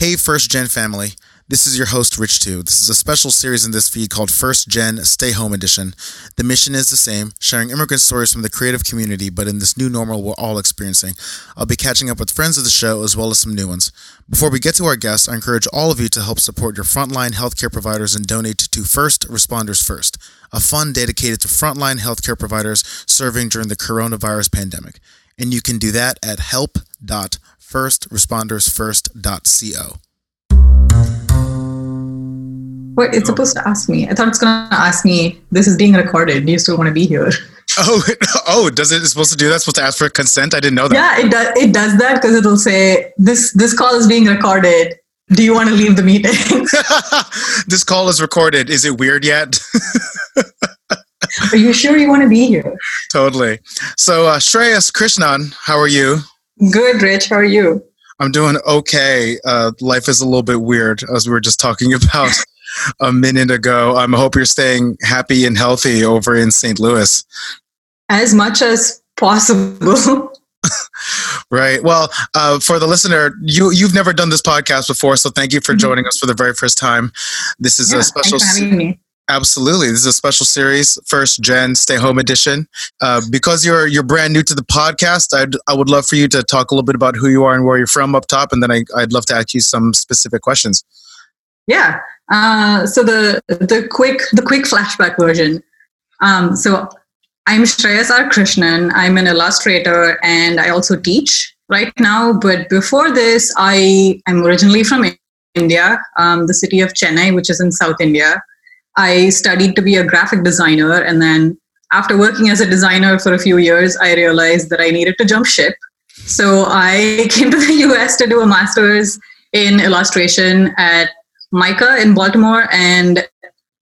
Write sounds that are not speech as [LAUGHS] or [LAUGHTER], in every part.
Hey, First Gen family. This is your host, Rich Tu. This is a special series in this feed called First Gen Stay Home Edition. The mission is the same, sharing immigrant stories from the creative community, but in this new normal we're all experiencing. I'll be catching up with friends of the show as well as some new ones. Before we get to our guests, I encourage all of you to help support your frontline healthcare providers and donate to First Responders First, a fund dedicated to frontline healthcare providers serving during the coronavirus pandemic. And you can do that at help.firstrespondersfirst.co. What it's supposed to ask me. I thought it's gonna ask me, this is being recorded. Do you still want to be here? [LAUGHS] Oh, [LAUGHS] oh, does it it's supposed to do that? It's supposed to ask for consent? I didn't know that. Yeah, it does it does that because it'll say this this call is being recorded. Do you want to leave the meeting? [LAUGHS] this call is recorded. Is it weird yet? are you sure you want to be here? Totally. So, uh, Shreyas Krishnan, how are you? Good, Rich. How are you? I'm doing okay. Uh, life is a little bit weird, as we were just talking [LAUGHS] about a minute ago. I hope you're staying happy and healthy over in St. Louis. As much as possible. [LAUGHS] right. Well, uh, for the listener, you you've never done this podcast before, so thank you for mm-hmm. joining us for the very first time. This is yeah, a special. Absolutely, this is a special series, first gen stay home edition. Uh, because you're you're brand new to the podcast, I'd I would love for you to talk a little bit about who you are and where you're from up top, and then I, I'd love to ask you some specific questions. Yeah. Uh, so the the quick the quick flashback version. Um, so I'm Shreyas R. Krishnan. I'm an illustrator and I also teach right now. But before this, I am originally from India, um, the city of Chennai, which is in South India. I studied to be a graphic designer, and then after working as a designer for a few years, I realized that I needed to jump ship. So I [LAUGHS] came to the US to do a master's in illustration at MICA in Baltimore. And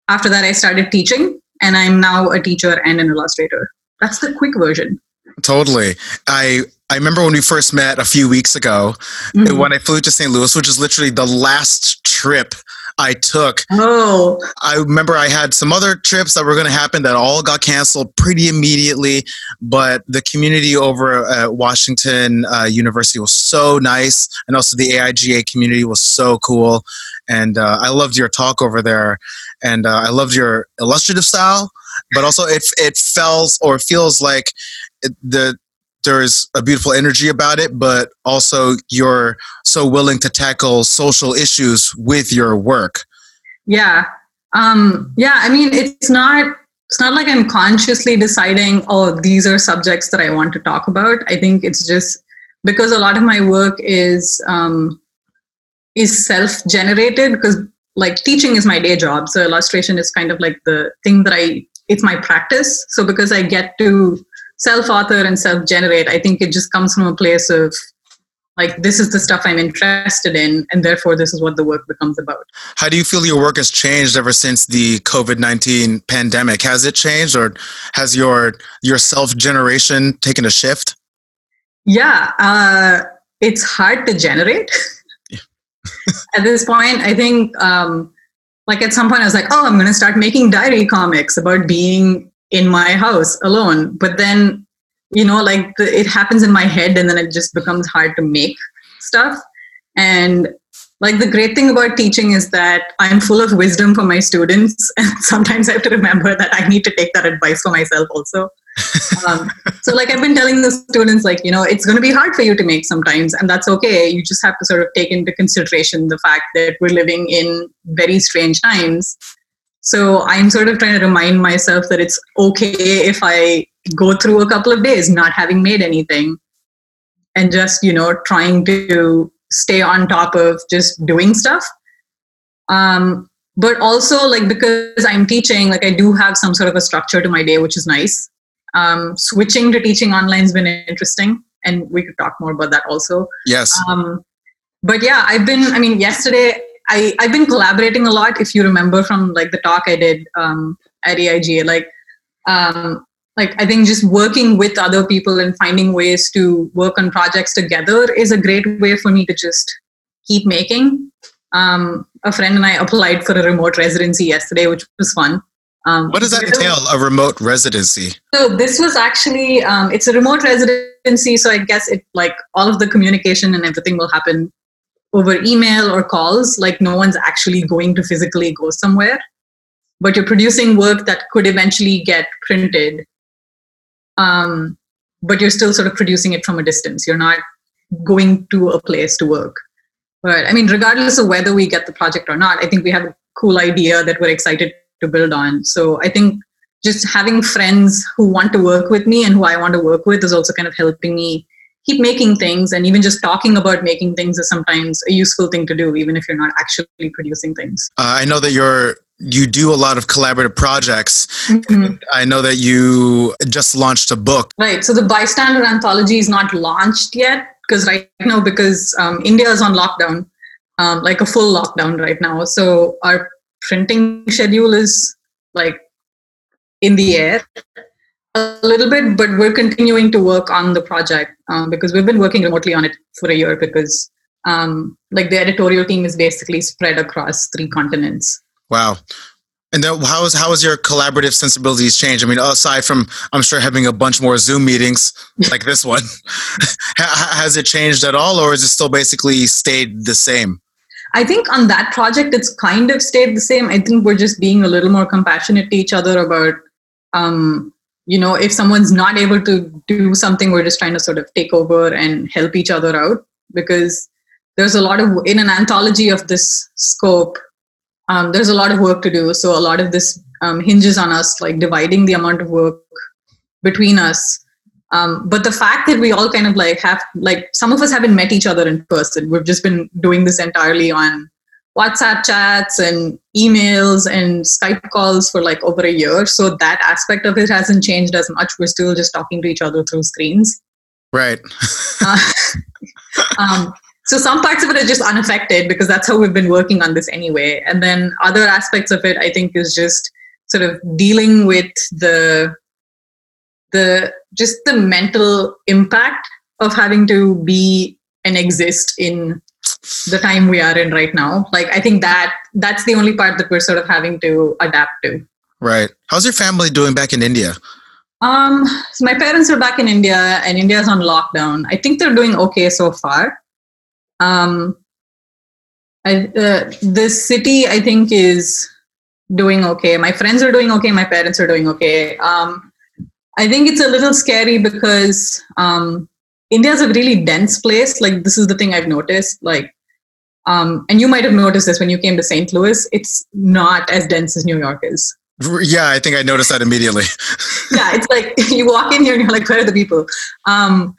after that, I started teaching, and I'm now a teacher and an illustrator. That's the quick version. Totally. I I remember when we first met a few weeks ago mm-hmm. when I flew to St. Louis, which is literally the last trip I took. Oh. I remember I had some other trips that were going to happen that all got canceled pretty immediately, but the community over at Washington uh, University was so nice, and also the AIGA community was so cool. And uh, I loved your talk over there, and uh, I loved your illustrative style, but also it it feels or feels like it, the there's a beautiful energy about it, but also you're so willing to tackle social issues with your work. Yeah. Um, yeah, I mean, it's not it's not like I'm consciously deciding, oh, these are subjects that I want to talk about. I think it's just because a lot of my work is um, is self-generated because like teaching is my day job. So illustration is kind of like the thing that I it's my practice. So because I get to self author and self generate, I think it just comes from a place of like this is the stuff i'm interested in and therefore this is what the work becomes about. How do you feel your work has changed ever since the covid-19 pandemic? Has it changed or has your your self generation taken a shift? Yeah uh, it's hard to generate. [LAUGHS] At this point i think um, like at some point i was like oh i'm going to start making diary comics about being in my house alone. But then you know like the, it happens in my head and then it just becomes hard to make stuff. And like the great thing about teaching is that i'm full of wisdom for my students. [LAUGHS] And sometimes i have to remember that i need to take that advice for myself also. [LAUGHS] Um, so like i've been telling the students like you know it's going to be hard for you to make sometimes and that's okay. You just have to sort of take into consideration the fact that we're living in very strange times so I'm sort of trying to remind myself that it's okay if I go through a couple of days not having made anything and just, you know, trying to stay on top of just doing stuff. Um, but also like because I'm teaching, like I do have some sort of a structure to my day, which is nice. Um, switching to teaching online has been interesting, and we could talk more about that also. Yes. Um, but yeah, I've been. I mean, yesterday I, I've been collaborating a lot. If you remember from like the talk I did um, at AIGA, like um, like I think just working with other people and finding ways to work on projects together is a great way for me to just keep making. Um, a friend and I applied for a remote residency yesterday, which was fun. Um, what does that entail? A remote residency? So this was actually um, it's a remote residency. So I guess it like all of the communication and everything will happen over email or calls, like no one's actually going to physically go somewhere, but you're producing work that could eventually get printed. Um, but you're still sort of producing it from a distance. You're not going to a place to work. But I mean, regardless of whether we get the project or not, I think we have a cool idea that we're excited to build on. So I think just having friends who want to work with me and who I want to work with is also kind of helping me keep making things. And even just talking about making things is sometimes a useful thing to do, even if you're not actually producing things. Uh, I know that you're you do a lot of collaborative projects. Mm-hmm. I know that you just launched a book. Right. So the Bystander Anthology is not launched yet because right now, because um, India is on lockdown, um, like a full lockdown right now. So our printing schedule is like in the air a little bit, but we're continuing to work on the project um, because we've been working remotely on it for a year because um, like the editorial team is basically spread across three continents. Wow. And then how is how has your collaborative sensibilities changed? I mean, aside from I'm sure having a bunch more Zoom meetings [LAUGHS] like this one, [LAUGHS] has it changed at all, or is it still basically stayed the same? I think on that project, it's kind of stayed the same. I think we're just being a little more compassionate to each other about, um, you know, if someone's not able to do something, we're just trying to sort of take over and help each other out because there's a lot of in an anthology of this scope. Um, there's a lot of work to do. So a lot of this um, hinges on us like dividing the amount of work between us um, but the fact that we all kind of like have like some of us haven't met each other in person we've just been doing this entirely on whatsapp chats and emails and skype calls for like over a year. So that aspect of it hasn't changed as much. We're still just talking to each other through screens. Right. Uh, [LAUGHS] um, so some parts of it are just unaffected because that's how we've been working on this anyway. And then other aspects of it i think is just sort of dealing with the the just the mental impact of having to be and exist in the time we are in right now. Like i think that that's the only part that we're sort of having to adapt to. Right. How's your family doing back in india? Um so my parents are back in india and india's on lockdown. I think they're doing okay so far. Um I, uh, the city i think is doing okay. My friends are doing okay. My parents are doing okay. Um I think it's a little scary because um, India is a really dense place. Like this is the thing I've noticed. Like, um, and you might have noticed this when you came to St. Louis. It's not as dense as New York is. Yeah, I think I noticed that immediately. [LAUGHS] yeah, it's like [LAUGHS] you walk in here and you're like, where are the people? Um,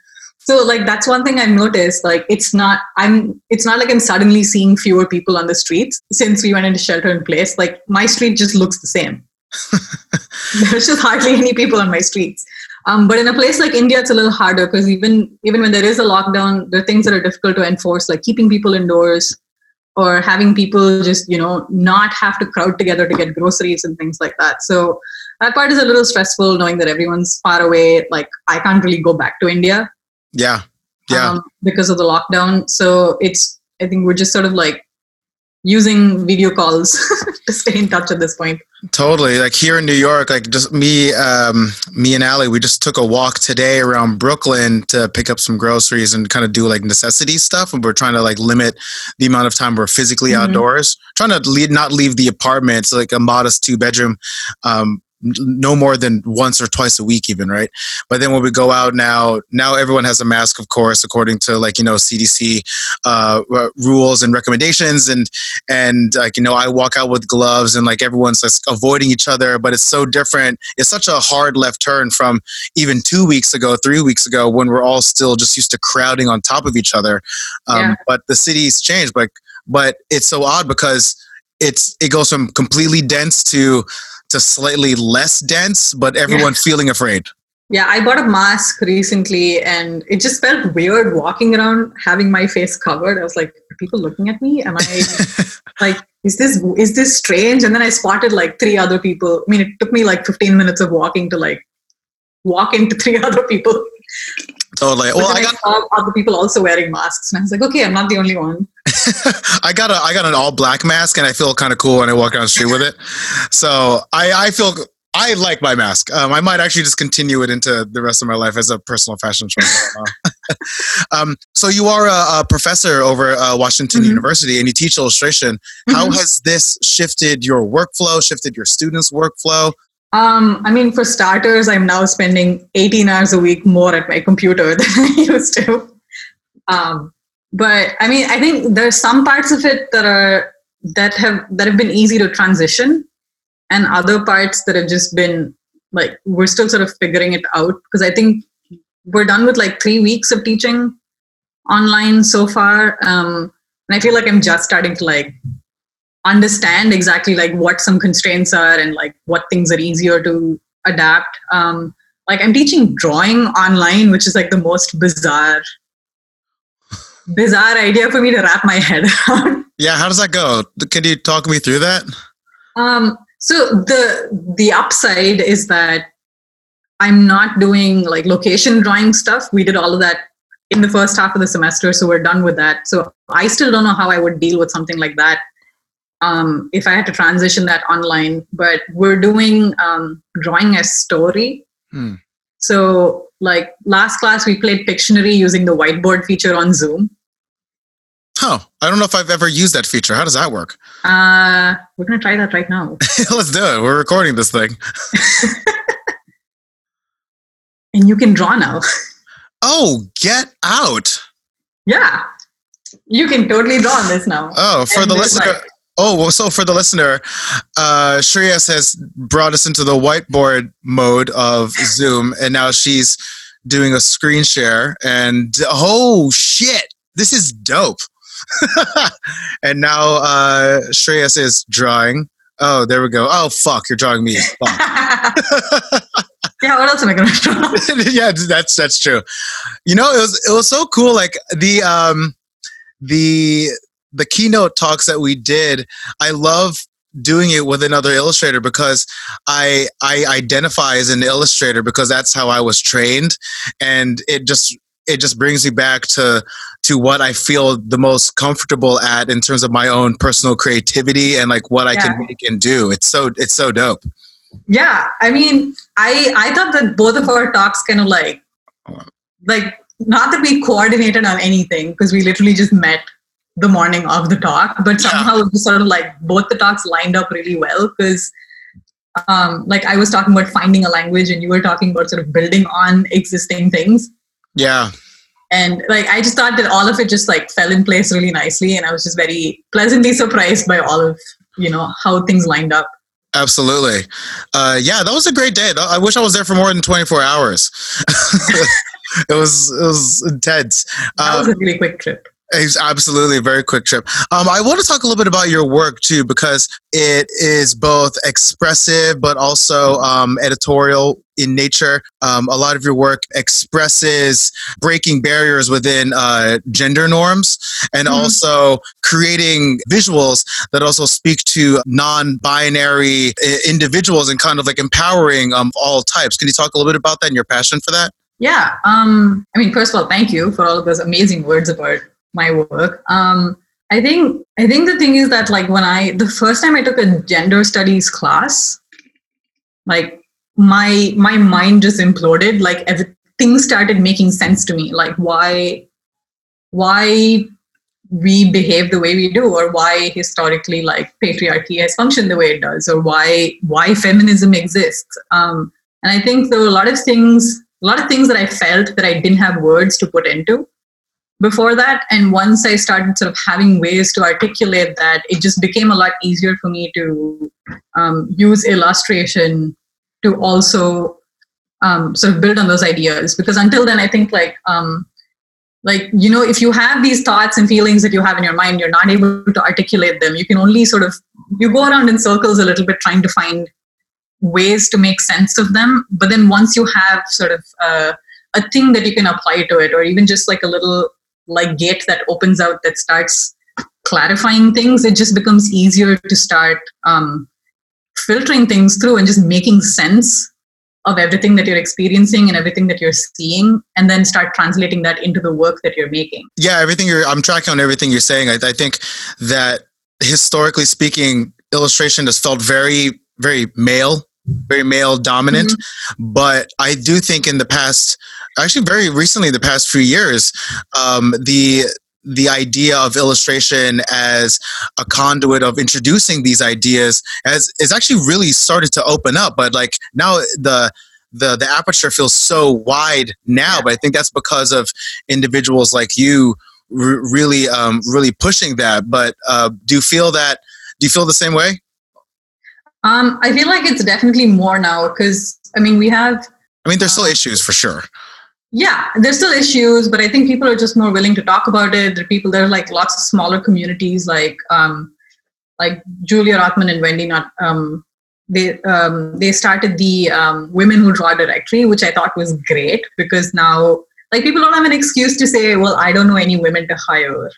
so like that's one thing I've noticed. Like it's not I'm it's not like I'm suddenly seeing fewer people on the streets since we went into shelter in place. Like my street just looks the same. [LAUGHS] There's just hardly any people on my streets. Um, but in a place like India, it's a little harder because even even when there is a lockdown, there are things that are difficult to enforce, like keeping people indoors or having people just you know not have to crowd together to get groceries and things like that. So that part is a little stressful, knowing that everyone's far away. Like I can't really go back to India. Yeah, yeah. Um, because of the lockdown, so it's I think we're just sort of like using video calls [LAUGHS] to stay in touch at this point. Totally. Like here in New York, like just me, um, me and Allie, we just took a walk today around Brooklyn to pick up some groceries and kind of do like necessity stuff. And we're trying to like limit the amount of time we're physically mm-hmm. outdoors, trying to lead, not leave the apartment. It's like a modest two bedroom, um, no more than once or twice a week even right? But then when we go out now now everyone has a mask of course according to like you know cdc uh, rules and recommendations. And and like you know i walk out with gloves and like everyone's just avoiding each other but it's so different. It's such a hard left turn from even two weeks ago three weeks ago when we're all still just used to crowding on top of each other. Um, yeah. but the city's changed but but it's so odd because it's it goes from completely dense to to slightly less dense, but everyone yeah. feeling afraid. Yeah, I bought a mask recently and it just felt weird walking around having my face covered. I was like, are people looking at me? Am I [LAUGHS] like is this is this strange? And then I spotted like three other people. I mean, it took me like 15 minutes of walking to like walk into three [LAUGHS] other people. Oh, totally. Well, I got other people also wearing masks, and I was like, okay, I'm not the only one. [LAUGHS] I got a I got an all black mask, and I feel kind of cool when I walk down the street with it. So I I feel I like my mask. Um, I might actually just continue it into the rest of my life as a personal fashion choice. [LAUGHS] um, so you are a, a professor over uh, Washington mm-hmm. University, and you teach illustration. Mm-hmm. How has this shifted your workflow? Shifted your students' workflow? Um, I mean, for starters, I'm now spending 18 hours a week more at my computer [LAUGHS] than I used to. Um, but I mean, I think there's some parts of it that are that have that have been easy to transition, and other parts that have just been like we're still sort of figuring it out because I think we're done with like three weeks of teaching online so far, um, and I feel like I'm just starting to like understand exactly like what some constraints are and like what things are easier to adapt. Um, like I'm teaching drawing online, which is like the most bizarre bizarre idea for me to wrap my head [LAUGHS] around. Yeah, how does that go? Can you talk me through that? Um, so the the upside is that I'm not doing like location drawing stuff. We did all of that in the first half of the semester, so we're done with that. So I still don't know how I would deal with something like that um, if I had to transition that online. But we're doing um, drawing a story. Hmm. So like last class, we played Pictionary using the whiteboard feature on Zoom. Oh, I don't know if I've ever used that feature. How does that work? Uh, we're gonna try that right now. [LAUGHS] Let's do it. We're recording this thing. [LAUGHS] and you can draw now. Oh, get out! Yeah, you can totally draw on this now. Oh, for and the listener. Like, oh, well, so for the listener, uh, Shreyas has brought us into the whiteboard mode of [LAUGHS] Zoom, and now she's doing a screen share. And oh shit, this is dope. [LAUGHS] and now uh, Shreyas is drawing. Oh, there we go. Oh, fuck, you're drawing me. [LAUGHS] [LAUGHS] yeah, what else am I going to draw? yeah, that's that's true. You know, it was it was so cool. Like the um the the keynote talks that we did. I love doing it with another illustrator because I I identify as an illustrator because that's how I was trained, and it just it just brings me back to to what I feel the most comfortable at in terms of my own personal creativity and like what I yeah. can make and do. It's so it's so dope. Yeah, I mean, I I thought that both of our talks kind of like like not that we coordinated on anything because we literally just met the morning of the talk, but somehow yeah. it was sort of like both the talks lined up really well because um, like I was talking about finding a language and you were talking about sort of building on existing things. Yeah. And like I just thought that all of it just like fell in place really nicely and I was just very pleasantly surprised by all of, you know, how things lined up. Absolutely. Uh, yeah, that was a great day. I wish I was there for more than 24 hours. [LAUGHS] it was it was intense. That was a really quick trip. It's absolutely a very quick trip. Um, I want to talk a little bit about your work too, because it is both expressive but also um, editorial in nature. Um, a lot of your work expresses breaking barriers within uh, gender norms and mm-hmm. also creating visuals that also speak to non binary individuals and kind of like empowering um, all types. Can you talk a little bit about that and your passion for that? Yeah. Um, I mean, first of all, thank you for all of those amazing words about my work. Um, I think I think the thing is that like when I the first time I took a gender studies class, like my my mind just imploded. Like everything started making sense to me. Like why why we behave the way we do or why historically like patriarchy has functioned the way it does or why why feminism exists um, and i think there were a lot of things a lot of things that i felt that i didn't have words to put into before that. And once I started sort of having ways to articulate that, it just became a lot easier for me to um, use illustration to also um, sort of build on those ideas. Because until then, I think like um, like you know if you have these thoughts and feelings that you have in your mind you're not able to articulate them you can only sort of you go around in circles a little bit trying to find ways to make sense of them but then once you have sort of uh, a thing that you can apply to it or even just like a little like gate that opens out that starts clarifying things, it just becomes easier to start um, filtering things through and just making sense of everything that you're experiencing and everything that you're seeing and then start translating that into the work that you're making yeah everything you're i'm tracking on everything you're saying i, I think that historically speaking illustration has felt very very male very male dominant. Mm-hmm. But I do think in the past, actually, very recently, the past few years, um, the the idea of illustration as a conduit of introducing these ideas as is actually really started to open up but like now the the the aperture feels so wide now yeah. but i think that's because of individuals like you r- really um really pushing that but uh do you feel that do you feel the same way um i feel like it's definitely more now because i mean we have i mean there's still uh, issues for sure yeah there's still issues but i think people are just more willing to talk about it. There are people there are like lots of smaller communities like um like julia rothman and wendy MacNaughton um they um they started the um, women who draw directory which i thought was great because now like people don't have an excuse to say well i don't know any women to hire.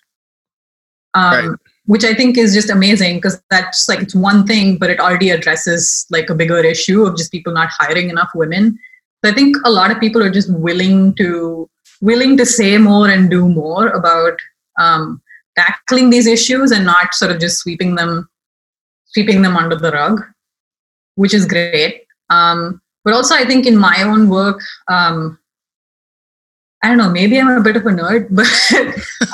Um right. which i think is just amazing because that's like it's one thing but it already addresses like a bigger issue of just people not hiring enough women so I think a lot of people are just willing to willing to say more and do more about um, tackling these issues and not sort of just sweeping them sweeping them under the rug, which is great. Um, but also, I think in my own work, um, I don't know, maybe I'm a bit of a nerd, [LAUGHS] but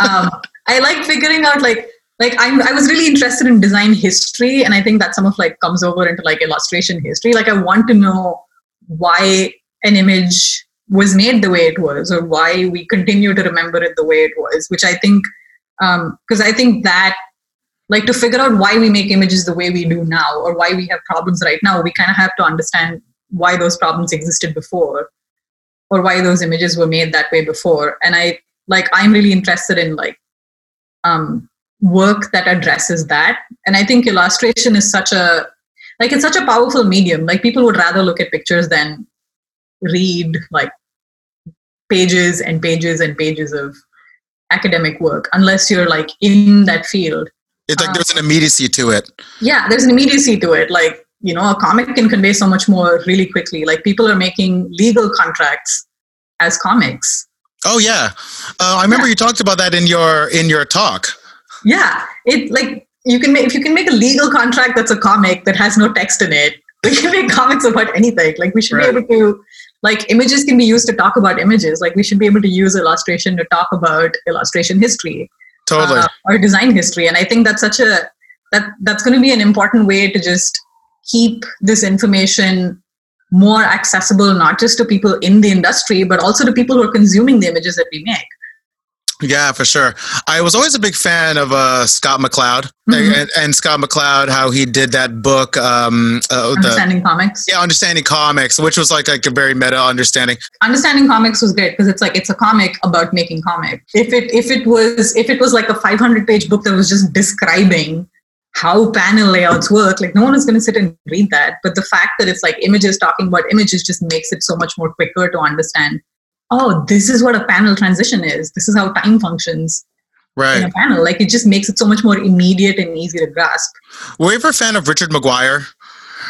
um, I like figuring out like like I'm, I was really interested in design history, and I think that some of like comes over into like illustration history. Like I want to know why an image was made the way it was or why we continue to remember it the way it was which i think because um, i think that like to figure out why we make images the way we do now or why we have problems right now we kind of have to understand why those problems existed before or why those images were made that way before. And i like i'm really interested in like um, work that addresses that. And i think illustration is such a like it's such a powerful medium. Like people would rather look at pictures than read like pages and pages and pages of academic work unless you're like in that field. It's like um, there's an immediacy to it. Yeah, there's an immediacy to it. Like, you know, a comic can convey so much more really quickly. Like people are making legal contracts as comics. Oh yeah. Uh, I remember yeah. you talked about that in your in your talk. Yeah. It like you can make if you can make a legal contract that's a comic that has no text in it, [LAUGHS] we can make comics about anything. Like we should right. be able to like images can be used to talk about images. Like we should be able to use illustration to talk about illustration history totally. uh, or design history. And i think that's such a that that's going to be an important way to just keep this information more accessible not just to people in the industry but also to people who are consuming the images that we make yeah, for sure. I was always a big fan of uh, Scott McCloud mm-hmm. and, and, Scott McCloud, how he did that book, um, uh, Understanding the, Comics. Yeah, Understanding Comics, which was like, like a very meta understanding. Understanding Comics was great because it's like it's a comic about making comic. If it if it was if it was like a 500 page book that was just describing how panel layouts work, like no one is going to sit and read that. But the fact that it's like images talking about images just makes it so much more quicker to understand oh, this is what a panel transition is. This is how time functions right. in a panel. Like it just makes it so much more immediate and easy to grasp. Were you ever a fan of Richard McGuire?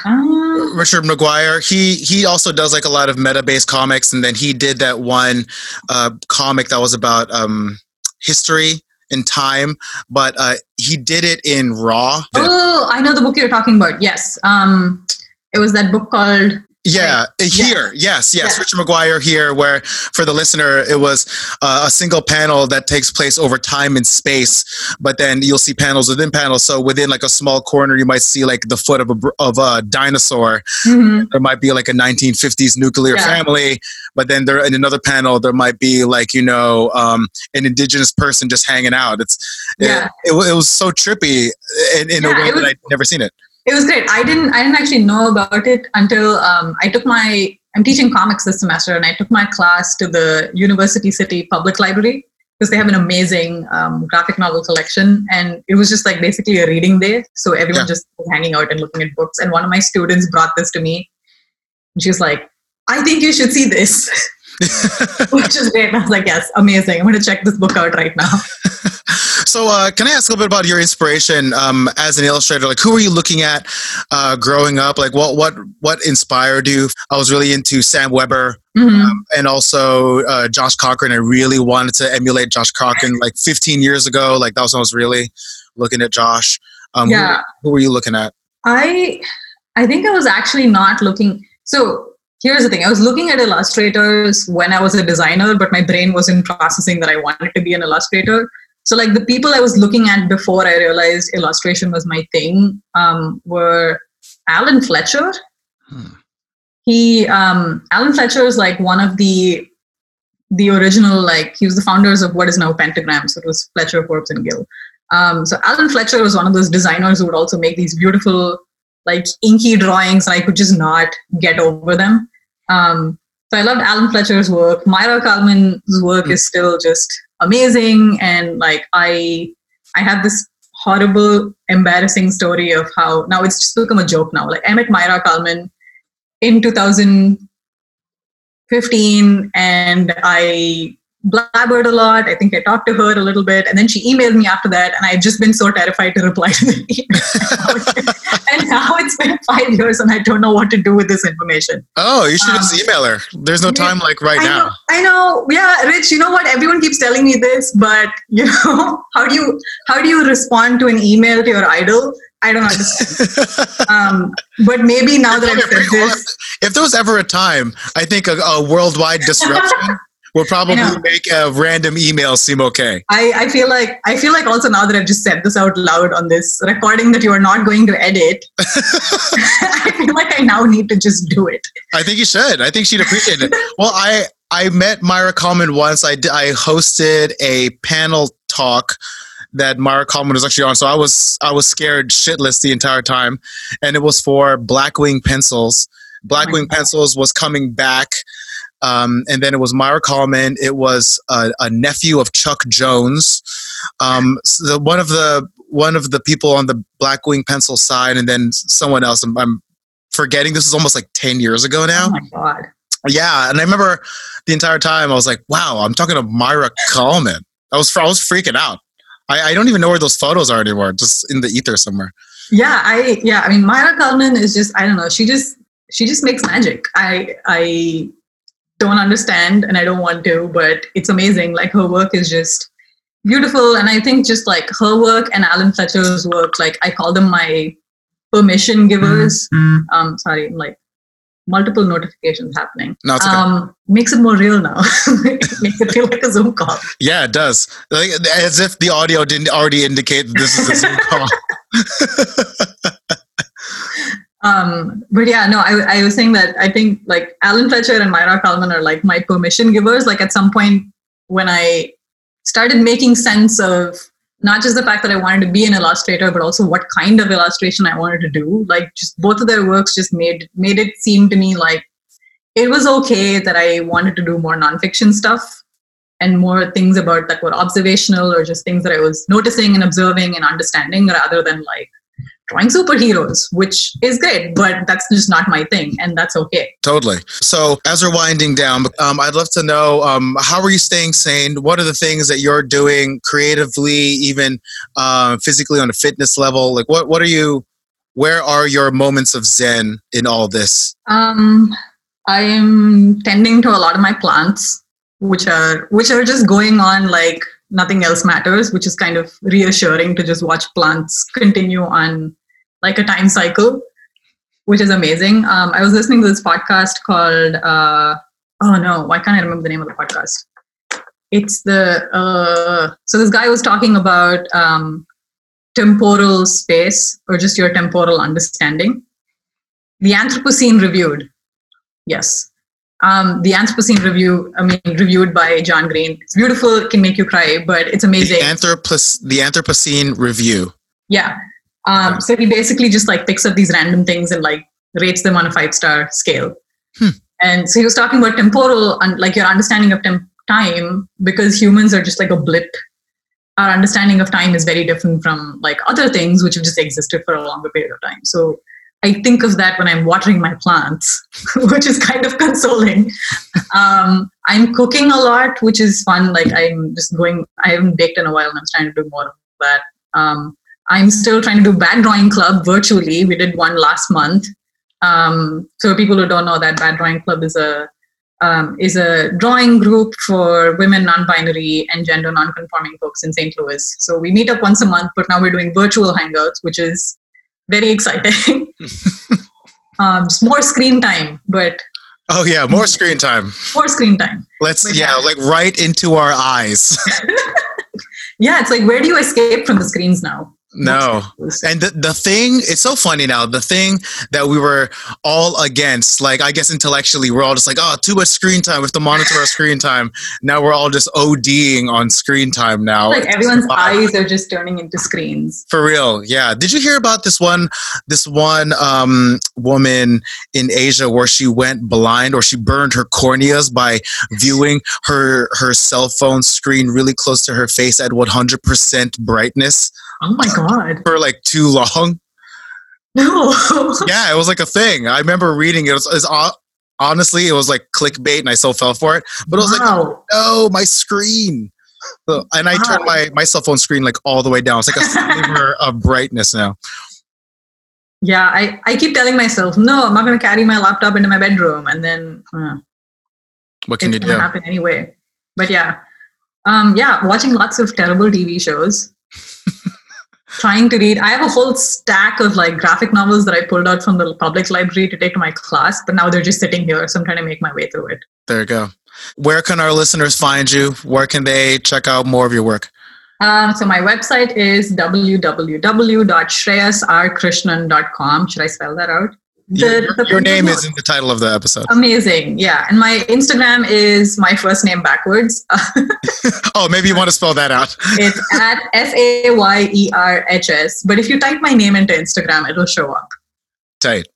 Uh, Richard McGuire. He he also does like a lot of meta based comics, and then he did that one uh, comic that was about um, history and time, but uh, he did it in raw. Oh, I know the book you're talking about. Yes, um, it was that book called yeah, right. here, yeah. yes, yes. Yeah. Richard McGuire here, where for the listener, it was uh, a single panel that takes place over time and space, but then you'll see panels within panels. So within like a small corner, you might see like the foot of a of a dinosaur. Mm-hmm. There might be like a 1950s nuclear yeah. family, but then there in another panel there might be like you know um, an indigenous person just hanging out. It's yeah. it, it, it was so trippy in, in a way was, that I'd never seen it it was great. I didn't I didn't actually know about it until um, I took my I'm teaching comics this semester, and I took my class to the University City Public Library because they have an amazing um, graphic novel collection, and it was just like basically a reading day. So everyone yeah. just was hanging out and looking at books. And one of my students brought this to me, and she was like, "I think you should see this." [LAUGHS] [LAUGHS] Which is great. I was like, yes, amazing. I'm going to check this book out right now. [LAUGHS] So, uh, can I ask a little bit about your inspiration um, as an illustrator? Like, who were you looking at uh, growing up? Like, what what what inspired you? I was really into Sam Weber mm-hmm. um, and also uh, Josh Cochran. I really wanted to emulate Josh Cochran like 15 years ago. Like, that was when I was really looking at Josh. Um, yeah. Who, who were you looking at? I I think I was actually not looking. So here's the thing I was looking at illustrators when I was a designer, but my brain wasn't processing that I wanted to be an illustrator. So, like the people I was looking at before I realized illustration was my thing um, were Alan Fletcher. Hmm. He, um, Alan Fletcher is like one of the the original, like he was the founders of what is now Pentagram. So it was Fletcher, Forbes, and Gill. Um, so Alan Fletcher was one of those designers who would also make these beautiful like inky drawings and I could just not get over them. Um, so I loved Alan Fletcher's work. Maira Kalman's work is still just amazing. And like I I have this horrible, embarrassing story of how now it's just become a joke now. Like I met maira Kalman in 2015 and I blabbered a lot. I think I talked to her a little bit, and then she emailed me after that, and I've just been so terrified to reply to the [LAUGHS] email. and now it's been five years, and I don't know what to do with this information. Oh, you should um, just email her. There's no time like right I now. Know, I know. Yeah, Rich. You know what? Everyone keeps telling me this, but you know, [LAUGHS] how do you how do you respond to an email to your idol? I don't understand. [LAUGHS] um, but maybe now that I've said this, if there was ever a time, I think a, a worldwide disruption We'll probably make a random email seem okay. I, I feel like I feel like also now that I've just said this out loud on this recording that you are not going to edit, [LAUGHS] I feel like I now need to just do it. I think you should. I think she'd appreciate it. [LAUGHS] Well, I I met Maira Kalman once. I I hosted a panel talk that Maira Kalman was actually on. So I was I was scared shitless the entire time, and it was for Blackwing pencils. Oh Blackwing oh pencils was coming back um, and then it was Maira Kalman. It was a, a nephew of Chuck Jones. Um, so the, one of the one of the people on the Blackwing pencil side, and then someone else. I'm, I'm forgetting. This is almost like ten years ago now. Oh my god. Yeah, and I remember the entire time I was like, "Wow, I'm talking to Maira Kalman." I was I was freaking out. I, I don't even know where those photos are anymore. Just in the ether somewhere. Yeah, I yeah. I mean, Maira Kalman is just I don't know. She just she just makes magic. I I don't understand and I don't want to, but it's amazing. Like her work is just beautiful. And I think just like her work and Alan Fletcher's work, like I call them my permission givers. Mm-hmm. Um, sorry, like multiple notifications happening. No, okay. um, makes it more real now. [LAUGHS] makes it feel like a Zoom call. Yeah, it does. Like, as if the audio didn't already indicate that this is a Zoom call. [LAUGHS] Um, but yeah, no, I, I was saying that I think like Alan Fletcher and Maira Kalman are like my permission givers. Like at some point when I started making sense of not just the fact that I wanted to be an illustrator, but also what kind of illustration I wanted to do. Like just both of their works just made made it seem to me like it was okay that I wanted to do more nonfiction stuff and more things about that were observational or just things that I was noticing and observing and understanding rather than like drawing superheroes, which is great, but that's just not my thing, and that's okay. Totally. So, as we're winding down, um, I'd love to know um, how are you staying sane? What are the things that you're doing creatively, even uh, physically on a fitness level? Like, what what are you? Where are your moments of zen in all this? Um, I am tending to a lot of my plants, which are which are just going on like nothing else matters, which is kind of reassuring to just watch plants continue on like a time cycle, which is amazing. Um, I was listening to this podcast called, uh, oh no, why can't I remember the name of the podcast? It's the, uh, so this guy was talking about um, temporal space or just your temporal understanding. The Anthropocene Reviewed. Yes um, the Anthropocene review, I mean, reviewed by John Green. It's beautiful. It can make you cry, but it's amazing. The, the Anthropocene review. Yeah. Um, okay. So he basically just like picks up these random things and like rates them on a five star scale. Hmm. And so he was talking about temporal and like your understanding of temp- time because humans are just like a blip. Our understanding of time is very different from like other things which have just existed for a longer period of time. So I think of that when I'm watering my plants, [LAUGHS] which is kind of consoling. Um, I'm cooking a lot, which is fun. Like I'm just going, I haven't baked in a while and I'm trying to do more of that. Um, I'm still trying to do Bad Drawing Club virtually. We did one last month. Um, so people who don't know that Bad Drawing Club is a um, is a drawing group for women, non-binary, and gender non-conforming folks in St. Louis. So we meet up once a month, but now we're doing virtual hangouts, which is very exciting. [LAUGHS] um, more screen time, but Oh yeah, more screen time. more screen time. Let's But yeah, yeah. like right into our eyes. [LAUGHS] Yeah, it's like where do you escape from the screens now? No. And the, the thing, it's so funny now. The thing that we were all against, like I guess intellectually, we're all just like, oh, too much screen time. We have to monitor our screen time. Now we're all just ODing on screen time now. Like everyone's eyes are just turning into screens. For real, yeah. Did you hear about this one? This one um, woman in Asia where she went blind or she burned her corneas by viewing her her cell phone screen really close to her face at 100% brightness Oh my [LAUGHS] god. for like too long. No. [LAUGHS] Yeah, it was like a thing. I remember reading it. It was, it was honestly, it was like clickbait, and I so fell for it. But it was like, oh no, my screen. So- and I turned my my cell phone screen like all the way down. It's like a [LAUGHS] sliver of brightness now. yeah, I, I keep telling myself, no, I'm not going to carry my laptop into my bedroom. And then uh, What can you do? happen anyway. But yeah. Um, yeah, watching lots of terrible TV shows. Trying to read. I have a whole stack of like graphic novels that I pulled out from the public library to take to my class, but now they're just sitting here. So I'm trying to make my way through it. There you go. Where can our listeners find you? Where can they check out more of your work? Um, so my website is www.shreyasrkrishnan.com. Should I spell that out? Your, The- the- your name is in the title of the episode. Amazing. Yeah. And my Instagram is my first name backwards. [LAUGHS] [LAUGHS] Oh, maybe you want to spell that out. [LAUGHS] it's at S A Y E R H S. But if you type my name into Instagram, it'll show up. Tight.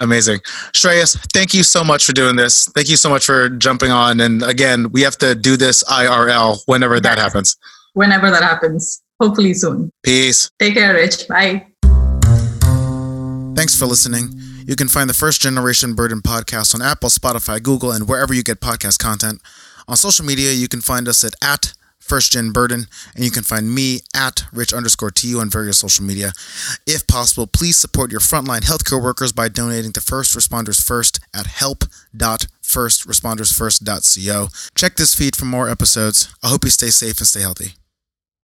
Amazing. Shreyas, thank you so much for doing this. Thank you so much for jumping on. And again, we have to do this IRL whenever that happens. Whenever that happens. Hopefully soon. Peace. Take care, Rich. Bye. Thanks for listening. You can find the First Generation Burden podcast on Apple, Spotify, Google, and wherever you get podcast content. On social media, you can find us at, at First Gen Burden, and you can find me at Rich underscore TU on various social media. If possible, please support your frontline healthcare workers by donating to First Responders First at help.firstrespondersfirst.co. Check this feed for more episodes. I hope you stay safe and stay healthy.